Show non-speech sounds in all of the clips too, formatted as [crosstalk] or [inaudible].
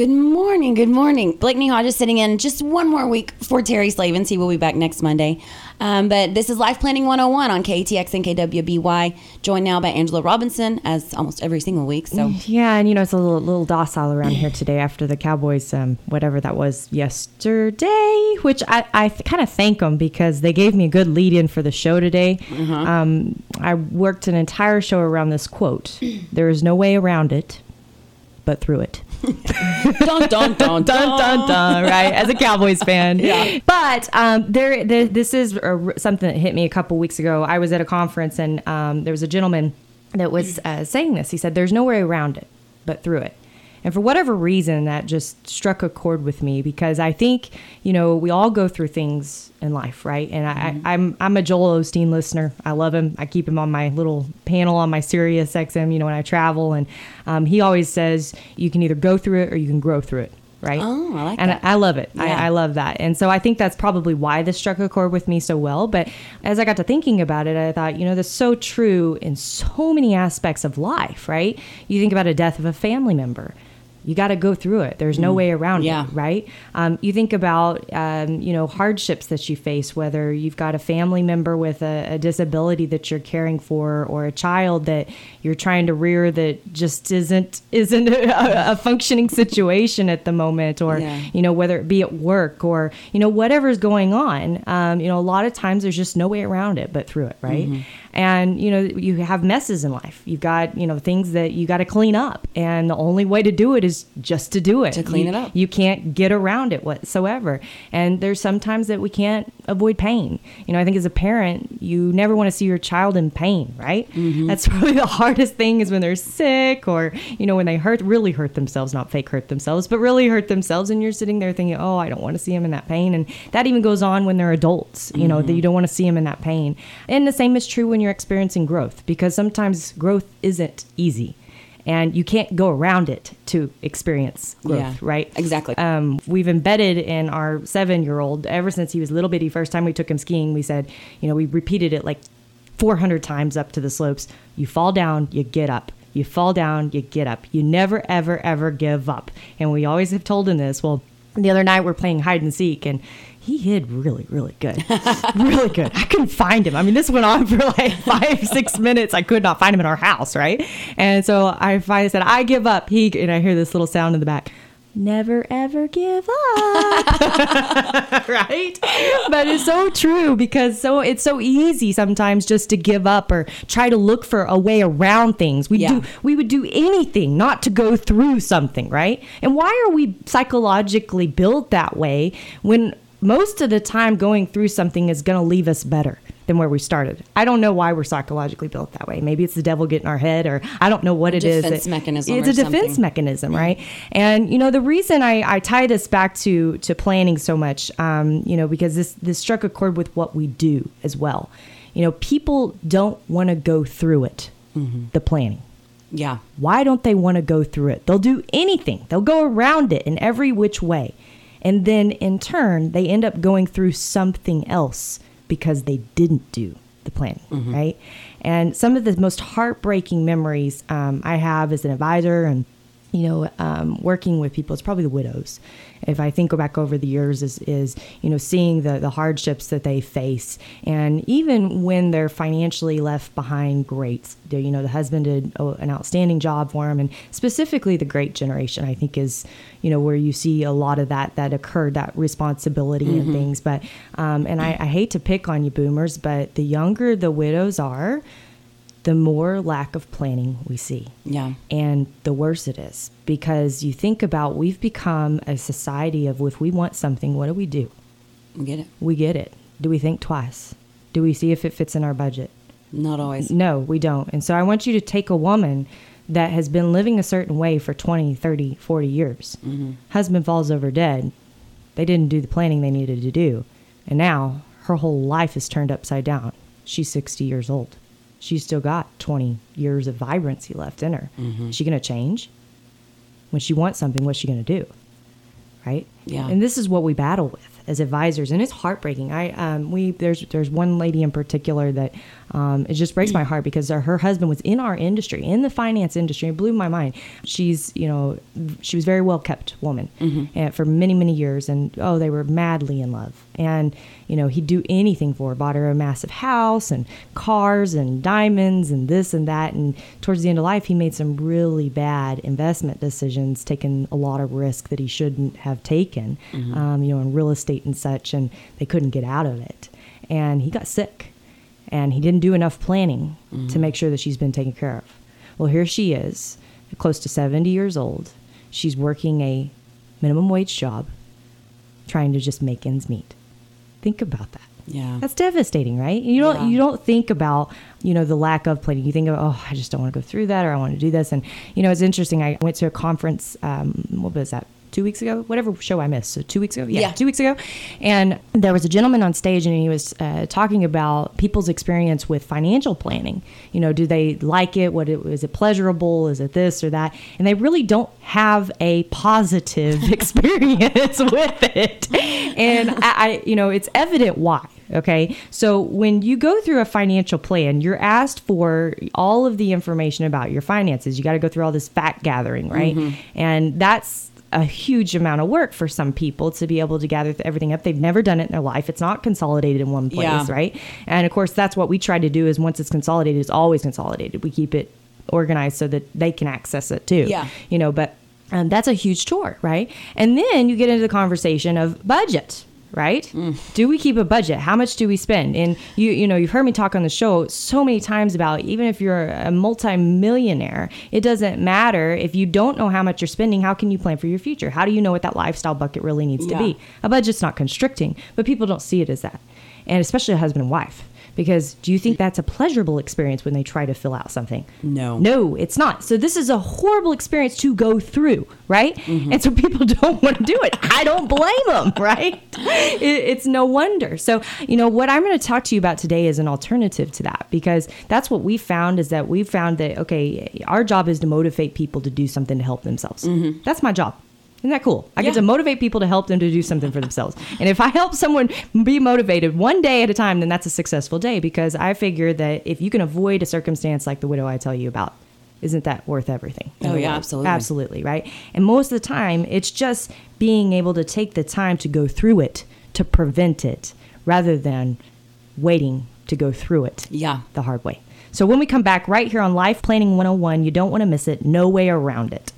Good morning. Good morning. Blakeney Hodges sitting in just one more week for Terry Slavens. He will be back next Monday. Um, but this is Life Planning 101 on KATX and KWBY. Joined now by Angela Robinson, as almost every single week. So Yeah, and you know it's a little, little docile around here today after the Cowboys, um, whatever that was yesterday. Which I, I kind of thank them because they gave me a good lead in for the show today. Um, I worked an entire show around this quote: "There is no way around it, but through it." [laughs] dun dun dun dun dun dun. right as a cowboys fan. [laughs] Yeah. but um there, there this is a, something that hit me a couple weeks ago. I was at a conference and um, there was a gentleman that was uh, saying this. He said there's no way around it but through it and for whatever reason that just struck a chord with me because i think you know we all go through things in life right and I, I, i'm i'm a joel osteen listener i love him i keep him on my little panel on my sirius xm you know when i travel and um, he always says you can either go through it or you can grow through it right Oh, I like that. and that. I love it. Yeah. I, I love that. And so I think that's probably why this struck a chord with me so well. But as I got to thinking about it, I thought, you know, that's so true in so many aspects of life, right? You think about a death of a family member. You got to go through it. There's no way around Mm. Yeah. it, right? Um, you think about, um, you know, hardships that you face, whether you've got a family member with a, a disability that you're caring for, or a child that you're trying to rear that just isn't isn't [laughs] a, a functioning situation at the moment, or Yeah. you know, whether it be at work or you know whatever's going on. Um, you know, a lot of times there's just no way around it but through it, right? Mm-hmm. And you know, you have messes in life. You've got you know things that you got to clean up, and the only way to do it is just to do it. To clean You- it up. You can't get around it whatsoever. And there's sometimes that we can't avoid pain. You know, I think as a parent, you never want to see your child in pain, right? Mm-hmm. That's [laughs] probably the hardest thing is when they're sick or you know when they hurt really hurt themselves, not fake hurt themselves, but really hurt themselves, and you're sitting there thinking, oh, I don't want to see them in that pain, and that even goes on when they're adults. You know, that you don't want to see them in that pain. And the same is true when you're experiencing growth because sometimes growth isn't easy. And you can't go around it to experience growth, Yeah, right? exactly. Um, we've embedded in our seven year old, ever since he was little bitty, first time we took him skiing, we said, you know, we repeated it like 400 times up to the slopes. You fall down, you get up. You fall down, you get up. You never, ever, ever give up. And we always have told him this. Well, the other night we're playing hide and seek and he hid really, really good. [laughs] really good. I couldn't find him. I mean, this went on for like [laughs] five, six minutes. I could not find him in our house, right? And so I finally said, I give up. He and I hear this little sound in the back. Never ever give up. [laughs] right? But it's so true because so it's so easy sometimes just to give up or try to look for a way around things. We Yeah. do we would do anything not to go through something, right? And why are we psychologically built that way when most of the time going through something is going to leave us better than where we started? I don't know why we're psychologically built that way. Maybe it's the devil getting our head or I don't know what it is. Defense mechanism It's a defense something. mechanism, right? And you know the reason I, I tie this back to to planning so much, um, you know, because this this struck a chord with what we do as well. You know, people don't want to go through it, the planning. yeah. Why don't they want to go through it? They'll do anything. They'll go around it in every which way. And then in turn, they end up going through something else because they didn't do the planning, right? And some of the most heartbreaking memories um, I have as an advisor and you know, um, working with people, it's probably the widows. If I think back over the years, is is you know seeing the the hardships that they face, and even when they're financially left behind, great. You know, the husband did an outstanding job for them, and specifically the Great Generation, I think is you know where you see a lot of that that occurred, that responsibility and things. But um, and I, I hate to pick on you, boomers, but the younger the widows are, the more lack of planning we see Yeah. and the worse it is because you think about we've become a society of if we want something what do we do We get it. we get it do we think twice do we see if it fits in our budget Not always. no we don't and so i want you to take a woman that has been living a certain way for 20, 30, 40 years. Mm-hmm. Husband falls over dead. They didn't do the planning they needed to do. And now her whole life is turned upside down. She's 60 years old. She's still got 20 years of vibrancy left in her. Is she going to change? When she wants something, what's she going to do? Right? Yeah. And this is what we battle with as advisors, and it's heartbreaking. I um, we there's there's one lady in particular that um, it just breaks my heart because her, her husband was in our industry, in the finance industry. It blew my mind. She's you know she was a very well kept woman and for many many years, and oh they were madly in love, and you know he'd do anything for her. Bought her a massive house and cars and diamonds and this and that. And towards the end of life, he made some really bad investment decisions, taking a lot of risk that he shouldn't have taken, um, you know, in real estate and such. And they couldn't get out of it, and he got sick and he didn't do enough planning to make sure that she's been taken care of. Well, here she is, close to 70 years old. She's working a minimum wage job, trying to just make ends meet. Think about that. Yeah. That's devastating, right? You don't Yeah. you don't think about, you know, the lack of planning. You think of, oh, I just don't want to go through that or I want to do this. And you know, it's interesting. I went to a conference um what was that? Two weeks ago, whatever show I missed. So two weeks ago, yeah, Yeah. two weeks ago, and there was a gentleman on stage, and he was uh, talking about people's experience with financial planning. You know, do they like it? What it, is it pleasurable? Is it this or that? And they really don't have a positive [laughs] experience [laughs] with it. And I, I, you know, it's evident why. Okay. So when you go through a financial plan, you're asked for all of the information about your finances. You got to go through all this fact gathering, right? And that's a huge amount of work for some people to be able to gather everything up. They've never done it in their life. It's not consolidated in one place, Yeah. right? And of course, that's what we try to do is once it's consolidated, it's always consolidated. We keep it organized so that they can access it too. Yeah. You know, but um, that's a huge chore, right? And then you get into the conversation of budget, right? Mm. Do we keep a budget? How much do we spend? And you, you know, you've heard me talk on the show so many times about even if you're a multimillionaire, it doesn't matter if you don't know how much you're spending. How can you plan for your future? How do you know what that lifestyle bucket really needs to be? A budget's not constricting, but people don't see it as that, and especially a husband and wife. Because do you think that's a pleasurable experience when they try to fill out something? No. No, it's not. So this is a horrible experience to go through, right? Mm-hmm. And so people [laughs] don't want to do it. I don't blame them, [laughs] right? It, it's no wonder. So, you know, what I'm going to talk to you about today is an alternative to that because that's what we found is that we found that, okay, our job is to motivate people to do something to help themselves. That's my job. Isn't that cool? I get Mm-hmm. To motivate people to help them to do something for themselves. And if I help someone be motivated one day at a time, then that's a successful day because I figure that if you can avoid a circumstance like the widow I tell you about, isn't that worth everything? Oh, yeah, world? absolutely. Absolutely, right? And most of the time, it's just being able to take the time to go through it to prevent it rather than waiting to go through it Yeah. the hard way. So when we come back right here on Life Planning 101, you don't want to miss it. No way around it.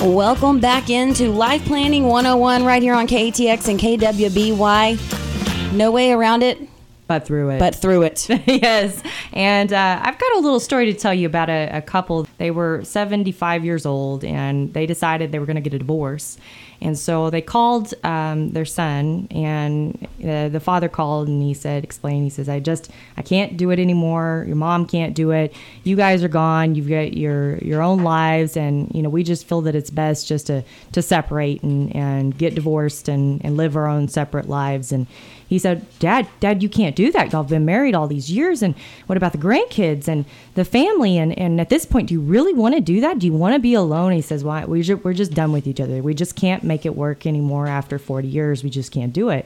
Welcome back into Life Planning 101 right here on KATX and KWBY. No way around it, But through it. but through it. [laughs] yes. And uh, I've got a little story to tell you about a, a couple. They were 75 years old and they decided they were going to get a divorce. And so they called um, their son, and uh, the father called and he said, explain, he says, I just, I can't do it anymore. Your mom can't do it. You guys are gone. You've got your, your own lives. And, you know, we just feel that it's best just to, to separate and, and get divorced and, and live our own separate lives. And he said, Dad, Dad, you can't do that. Y'all have been married all these years. And what about the grandkids and the family? And, and at this point, do you really want to do that? Do you want to be alone? He says, Why? We ju- we're just done with each other. We just can't make it work anymore after 40 years. We just can't do it.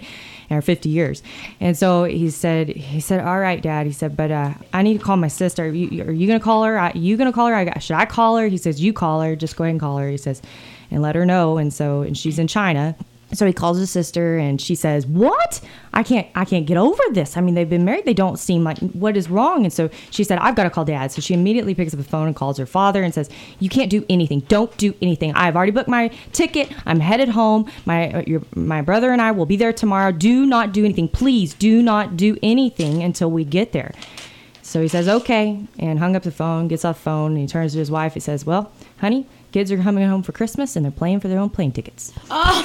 Or 50 years. And so he said, he said, all right, dad. He said, but uh, I need to call my sister. Are you, are you going to call her? Are you going to call her? I should I call her? He says, you call her. Just go ahead and call her. He says, and let her know. And so, and she's in China. So he calls his sister and she says, "What? I can't I can't get over this. I mean, they've been married. They don't seem like what is wrong?" And so she said, "I've got to call dad." So she immediately picks up the phone and calls her father and says, "You can't do anything. Don't do anything. I've already booked my ticket. I'm headed home. My uh, your, my brother and I will be there tomorrow. Do not do anything. Please do not do anything until we get there." So he says, okay, and hung up the phone, gets off the phone, and he turns to his wife. He says, well, honey, kids are coming home for Christmas and they're playing for their own plane tickets. Oh,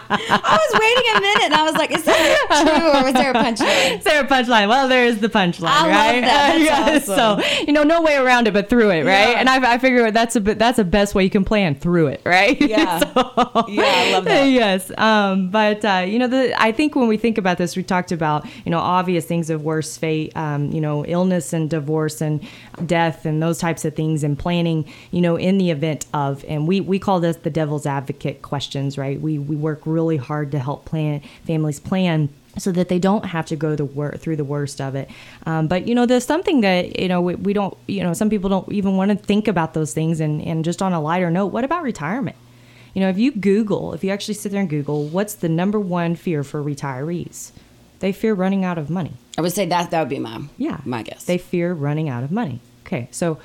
[laughs] I was waiting a minute and I was like, is that true or was there a punchline? Is there a punchline? Well, there is the punchline, I love right? that. That's [laughs] awesome. So you know, no way around it but through it, right? Yeah. And I, I figure that's a that's the best way you can plan through it, right? [laughs] Yeah. So- Yeah, I love that. yes, um, but uh, you know, the I think when we think about this, we talked about you know obvious things of worse fate, um, you know, illness and divorce and death and those types of things, and planning, you know, in the event of, and we we call this the devil's advocate questions, right? We we work really hard to help plan families plan so that they don't have to go the wor- through the worst of it. Um, but you know, there's something that you know we, we don't, you know, some people don't even want to think about those things. And and just on a lighter note, what about retirement? You know, if you Google, if you actually sit there and Google, what's the number one fear for retirees? They fear running out of money. I would say that that would be my Yeah. my guess. They fear running out of money. Okay, so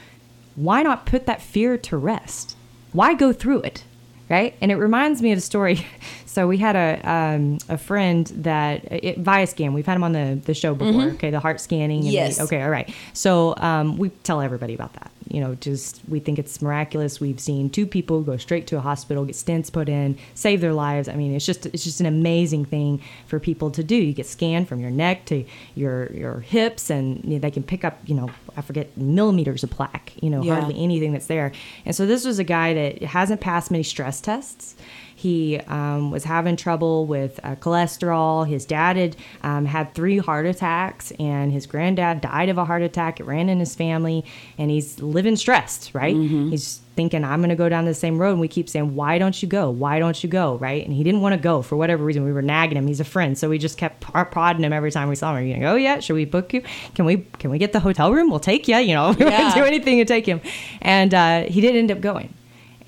why not put that fear to rest? Why go through it? Right? And it reminds me of a story. [laughs] So we had a um, a friend that it, via scan. We've had him on the, the show before. Okay, the heart scanning. and the- Yes. okay. All right. So um, we tell everybody about that. You know, just we think it's miraculous. We've seen two people go straight to a hospital, get stents put in, save their lives. I mean, it's just it's just an amazing thing for people to do. You get scanned from your neck to your your hips, and you know, they can pick up you know I forget millimeters of plaque. You know, Yeah. hardly anything that's there. And so this was a guy that hasn't passed many stress tests. He um, was having trouble with uh, cholesterol. His dad had um, had three heart attacks, and his granddad died of a heart attack. It ran in his family, and he's living stressed, right? He's thinking, I'm going to go down the same road. And we keep saying, Why don't you go? Why don't you go? Right? And he didn't want to go for whatever reason. We were nagging him. He's a friend, so we just kept prodding him every time we saw him. Are you going to go yet? Should we book you? Can we can we get the hotel room? We'll take you. You know, [laughs] we Yeah. would do anything to take him. And uh, he did end up going.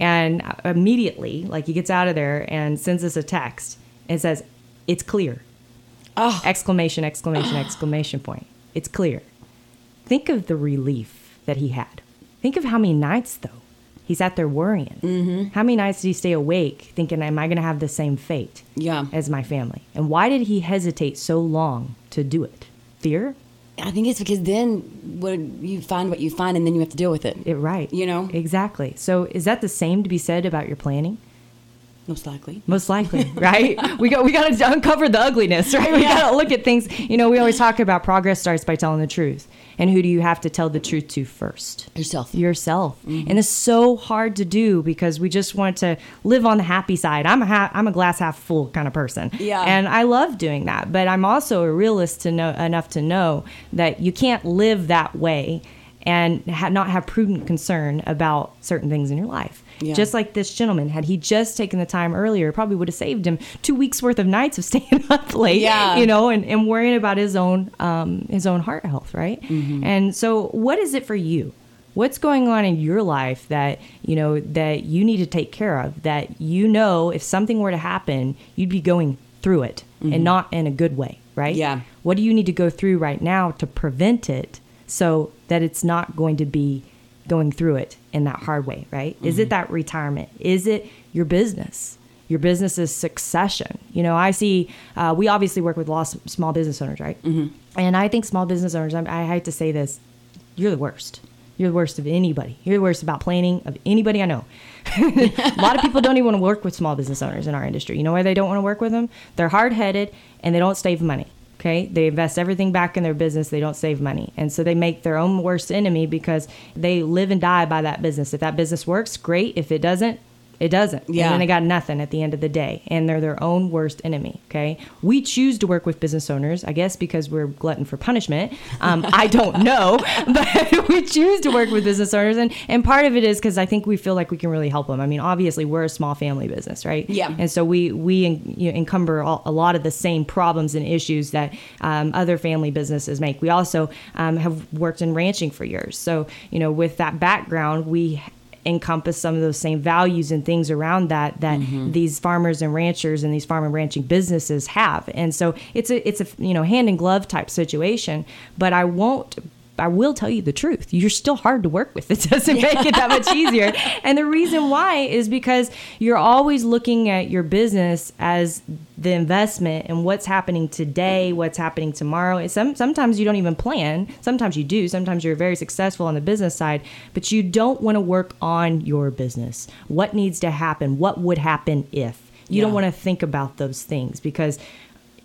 And immediately, like he gets out of there and sends us a text. and says, "It's clear!" Oh. Exclamation! Exclamation! [gasps] Exclamation point! It's clear. Think of the relief that he had. Think of how many nights though he's out there worrying. Mm-hmm. How many nights did he stay awake thinking, "Am I going to have the same fate Yeah. as my family?" And why did he hesitate so long to do it? Fear. I think it's because then what you find what you find and then you have to deal with it. It right. You know? exactly. So is that the same to be said about your planning? Most likely. Most likely, [laughs] right? we got we got to uncover the ugliness, right? We got to look at things. You know, we always talk about progress starts by telling the truth. And who do you have to tell the truth to first? Yourself. Yourself. Mm-hmm. And it's so hard to do because we just want to live on the happy side. I'm a ha- I'm a glass half full kind of person. Yeah. And I love doing that, but I'm also a realist to know enough to know that you can't live that way and ha- not have prudent concern about certain things in your life. Yeah. Just like this gentleman, had he just taken the time earlier, it probably would have saved him two weeks worth of nights of [laughs] staying up late. Yeah. You know, and, and worrying about his own um, his own heart health, right? And so, what is it for you? What's going on in your life that you know that you need to take care of? That you know, if something were to happen, you'd be going through it and not in a good way, right? Yeah. What do you need to go through right now to prevent it so that it's not going to be going through it in that hard way, right? Is it that retirement? Is it your business? Your business's succession. You know, I see, uh, we obviously work with lots of small business owners, right? Mm-hmm. And I think small business owners, I, I hate to say this, you're the worst. You're the worst of anybody. You're the worst about planning of anybody I know. [laughs] a lot of people don't even want to work with small business owners in our industry. You know why they don't want to work with them? They're hard headed and they don't save money. Okay. They invest everything back in their business. They don't save money. And so they make their own worst enemy because they live and die by that business. If that business works, great. If it doesn't, it doesn't. Yeah. And then they got nothing at the end of the day. And they're their own worst enemy. Okay. We choose to work with business owners, I guess, because we're glutton for punishment. Um, I don't [laughs] know, but [laughs] we choose to work with business owners. And, and part of it is because I think we feel like we can really help them. I mean, obviously, we're a small family business, right? Yeah. And so we, we en- you know, encumber all, a lot of the same problems and issues that um, other family businesses make. We also um, have worked in ranching for years. So, you know, with that background, we encompass some of those same values and things around that that mm-hmm. these farmers and ranchers and these farm and ranching businesses have. And so it's a it's a you know hand in glove type situation but i won't I will tell you the truth. You're still hard to work with. [laughs] It doesn't make it that much [laughs] easier. And the reason why is because you're always looking at your business as the investment and what's happening today, what's happening tomorrow. It's Some, sometimes you don't even plan. Sometimes you do. Sometimes you're very successful on the business side, but you don't want to work on your business. What needs to happen? What would happen if? You don't want to think about those things because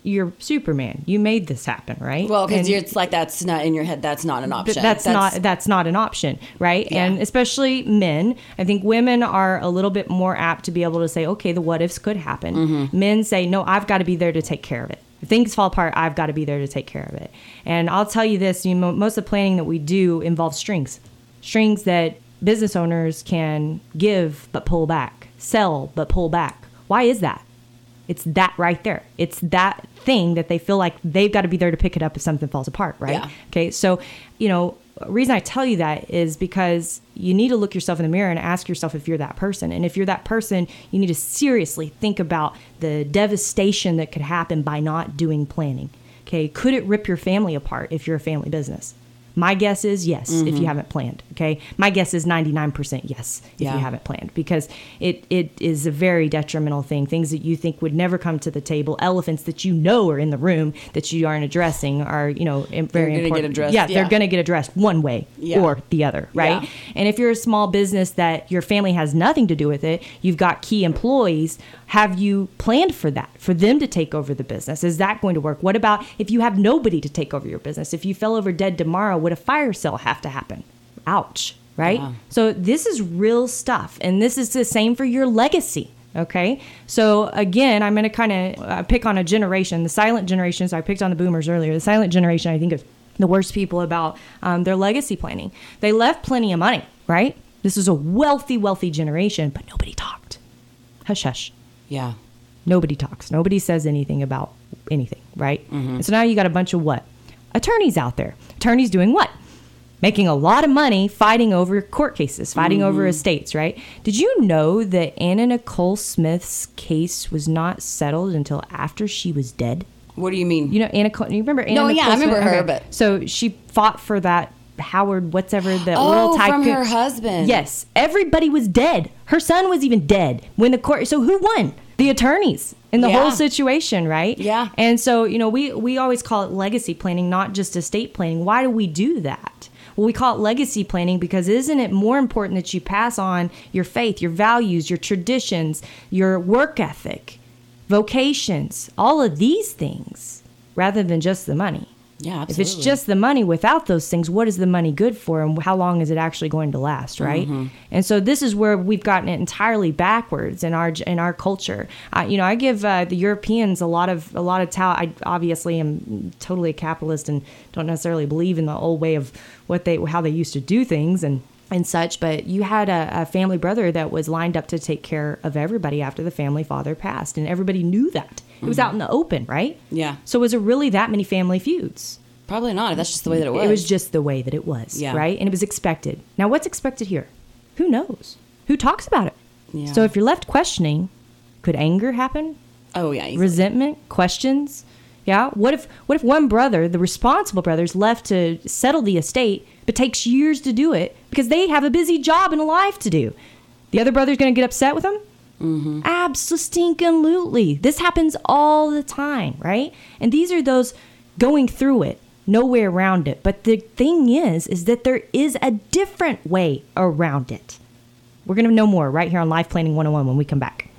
you're Superman. You made this happen, right? Well, because it's like that's not in your head. That's not an option. that's, not that's not an option, right? Yeah. And especially men, I think women are a little bit more apt to be able to say, okay, the what ifs could happen. Mm-hmm. Men say, no, I've got to be there to take care of it. If things fall apart, I've got to be there to take care of it. And I'll tell you this: you know, most of the planning that we do involves strings, strings that business owners can give but pull back, sell but pull back. Why is that? It's that right there. It's that thing that they feel like they've got to be there to pick it up if something falls apart, right? Yeah. Okay. So, you know, reason I tell you that is because you need to look yourself in the mirror and ask yourself if you're that person. And if you're that person, you need to seriously think about the devastation that could happen by not doing planning. Okay. Could it rip your family apart if you're a family business? My guess is yes, if you mm-hmm. haven't planned. Okay. My guess is 99% yes, if Yeah. you haven't planned, because it, it is a very detrimental thing. Things that you think would never come to the table, elephants that you know are in the room that you aren't addressing are, you know, very get important. addressed, Yeah, yeah. they're going to get addressed one way Yeah. or the other, right? And if you're a small business that your family has nothing to do with it, you've got key employees, have you planned for that, for them to take over the business? Is that going to work? What about if you have nobody to take over your business? If you fell over dead tomorrow, would a fire sale have to happen? Ouch, right? So this is real stuff. And this is the same for your legacy. Okay. So again, I'm going to kind of uh, pick on a generation, the silent generation. So I picked on the boomers earlier. The silent generation, I think, is the worst people about um, their legacy planning. They left plenty of money, right? This is a wealthy, wealthy generation, but nobody talked. Hush, hush. Yeah. Nobody talks. Nobody says anything about anything, right? And so now you got a bunch of what? Attorneys out there. Attorneys doing what? Making a lot of money fighting over court cases, fighting over mm-hmm. estates, right? Did you know that Anna Nicole Smith's case was not settled until after she was dead? What do you mean? You know Anna. You remember Anna? No, yeah, Nicole I remember Smith? her, but- so she fought for that Howard, whatever the Oh, oil from her husband. Yes, everybody was dead. Her son was even dead when the court. So who won? The attorneys in the Yeah. whole situation, right? Yeah. And so you know, we we always call it legacy planning, not just estate planning. Why do we do that? Well, we call it legacy planning because isn't it more important that you pass on your faith, your values, your traditions, your work ethic, vocations, all of these things, rather than just the money? Yeah, If it's just the money without those things, what is the money good for and how long is it actually going to last, right? Mm-hmm. And so this is where we've gotten it entirely backwards in our in our culture. Uh, you know, I give uh, the Europeans a lot of a lot of talent. I obviously am totally a capitalist and don't necessarily believe in the old way of what they how they used to do things and and such, but you had a, a family brother that was lined up to take care of everybody after the family father passed, and everybody knew that. It was out in the open, right? Yeah. So was it really that many family feuds? Probably not. That's just the way that it was. It was just the way that it was, Yeah. right? And it was expected. Now, what's expected here? Who knows? Who talks about it? Yeah. So if you're left questioning, could anger happen? Oh yeah. easily. Resentment? Questions? Yeah. What if what if one brother, the responsible brother, is left to settle the estate, but takes years to do it because they have a busy job and a life to do? The other brother's going to get upset with him? Mm-hmm. Absolutely. This happens all the time, right? And these are those going through it, no way around it. But the thing is, is that there is a different way around it. We're going to know more right here on Life Planning 101 when we come back.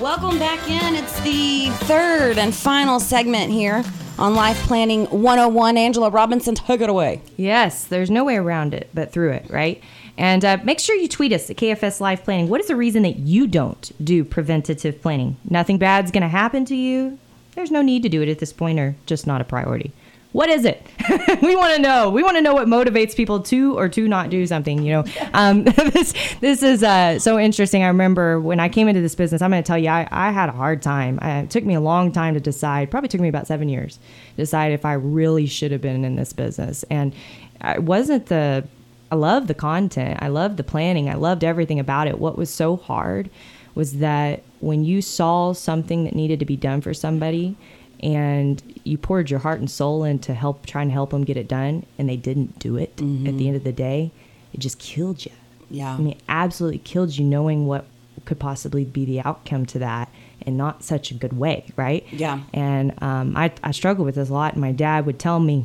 Welcome back in. It's the third and final segment here on Life Planning 101. Angela Robinson, took it away. Yes, there's no way around it but through it, right? And uh, make sure you tweet us at KFS Life Planning. What is the reason that you don't do preventative planning? Nothing bad's going to happen to you. There's no need to do it at this point, or just not a priority. What is it? [laughs] we want to know. We want to know what motivates people to or to not do something. You know, [laughs] um, [laughs] this this is uh, so interesting. I remember when I came into this business. I'm going to tell you, I, I had a hard time. Uh, it took me a long time to decide. Probably took me about seven years to decide if I really should have been in this business. And it wasn't the. I loved the content. I loved the planning. I loved everything about it. What was so hard was that when you saw something that needed to be done for somebody and you poured your heart and soul into help trying to help them get it done and they didn't do it at the end of the day it just killed you Yeah. i mean absolutely killed you knowing what could possibly be the outcome to that and not such a good way right Yeah. and um, I, I struggled with this a lot and my dad would tell me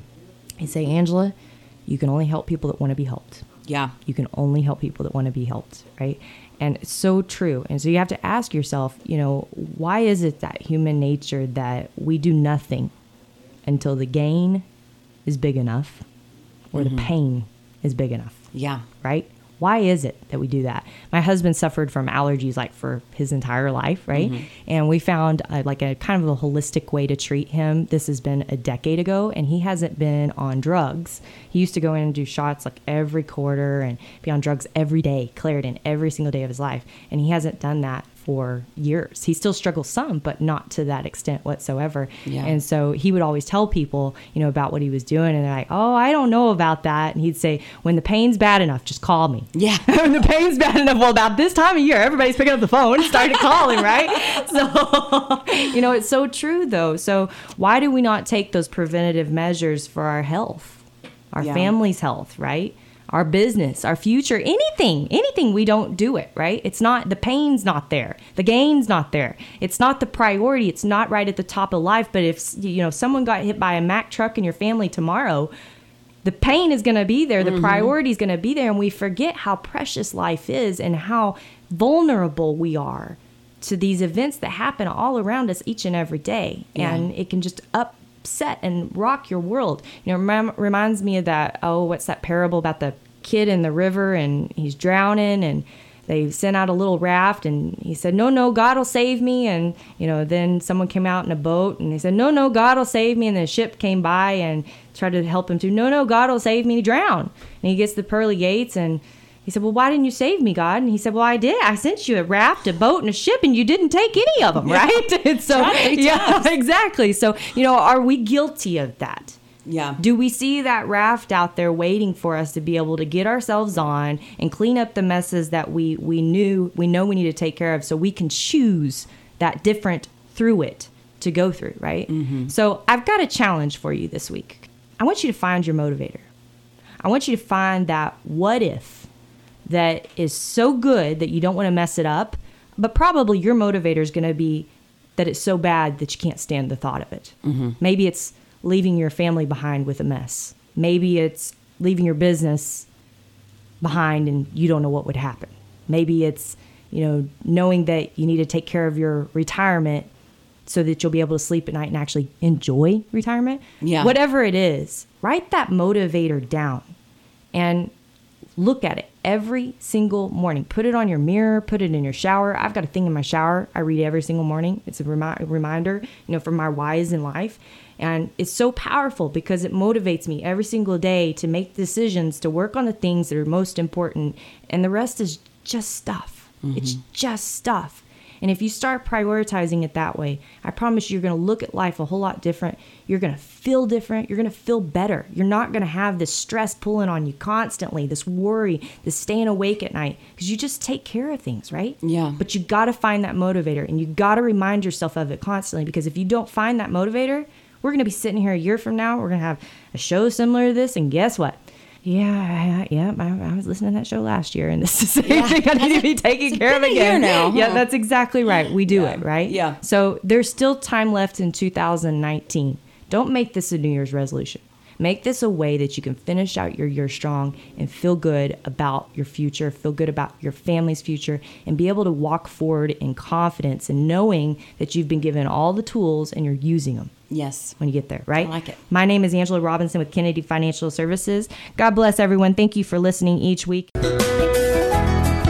he'd say angela you can only help people that want to be helped Yeah. You can only help people that want to be helped, right? And it's so true. And so you have to ask yourself, you know, why is it that human nature that we do nothing until the gain is big enough or the mm-hmm. pain is big enough, Yeah. right? Why is it that we do that? My husband suffered from allergies like for his entire life, right? And we found uh, like a kind of a holistic way to treat him. This has been a decade ago, and he hasn't been on drugs. He used to go in and do shots like every quarter and be on drugs every day, Claritin every single day of his life. And he hasn't done that for years. He still struggles some, but not to that extent whatsoever. Yeah. And so he would always tell people, you know, about what he was doing, and they're like, "Oh, I don't know about that." And he'd say, "When the pain's bad enough, just call me." Yeah. [laughs] when the pain's bad enough, well, about this time of year, everybody's picking up the phone, and started calling, right? [laughs] So, [laughs] you know, it's so true though. So why do we not take those preventative measures for our health, our Yeah. family's health, right? Our business, our future, anything, anything we don't do it, right? It's not the pain's not there. The gain's not there. It's not the priority. It's not right at the top of life, but if you know someone got hit by a Mack truck in your family tomorrow, the pain is going to be there, the mm-hmm. priority is going to be there, and we forget how precious life is and how vulnerable we are to these events that happen all around us each and every day. Yeah. And it can just upset and rock your world. You know, rem- reminds me of that, oh, what's that parable about the kid in the river and he's drowning and they sent out a little raft and he said no no god will save me. And you know then someone came out in a boat and they said no no god will save me. And the ship came by and tried to help him to no no god will save me he drowned and he gets the pearly gates and he said well why didn't you save me god and he said well i did i sent you a raft a boat and a ship and you didn't take any of them [laughs] right [laughs] and so yeah [laughs] exactly so you know are we guilty of that Yeah. do we see that raft out there waiting for us to be able to get ourselves on and clean up the messes that we we knew we know we need to take care of so we can choose that different through it to go through, right? So I've got a challenge for you this week. I want you to find your motivator. I want you to find that what if that is so good that you don't want to mess it up, but probably your motivator is going to be that it's so bad that you can't stand the thought of it. Mm-hmm. Maybe it's leaving your family behind with a mess. Maybe it's leaving your business behind and you don't know what would happen. Maybe it's, you know, knowing that you need to take care of your retirement so that you'll be able to sleep at night and actually enjoy retirement. Yeah. Whatever it is, write that motivator down and look at it every single morning. Put it on your mirror, put it in your shower. I've got a thing in my shower I read every single morning. It's a remi- reminder, you know, for my whys in life. And it's so powerful because it motivates me every single day to make decisions, to work on the things that are most important. And the rest is just stuff. It's mm-hmm. just stuff. And if you start prioritizing it that way, I promise you, you're going to look at life a whole lot different. You're going to feel different. You're going to feel better. You're not going to have this stress pulling on you constantly, this worry, this staying awake at night, because you just take care of things, right? Yeah. But you got to find that motivator and you got to remind yourself of it constantly because if you don't find that motivator, we're going to be sitting here a year from now. We're going to have a show similar to this. And guess what? Yeah, I- yeah, I, I was listening to that show last year, and [laughs] this is the same thing I need to be taking care of been a year again. now, Yeah, that's exactly right. We do Yeah. it, right? Yeah. So there's still time left in 2019. Don't make this a New Year's resolution. Make this a way that you can finish out your year strong and feel good about your future, feel good about your family's future, and be able to walk forward in confidence and knowing that you've been given all the tools and you're using them Yes. when you get there, right? I like it. My name is Angela Robinson with Kennedy Financial Services. God bless everyone. Thank you for listening each week.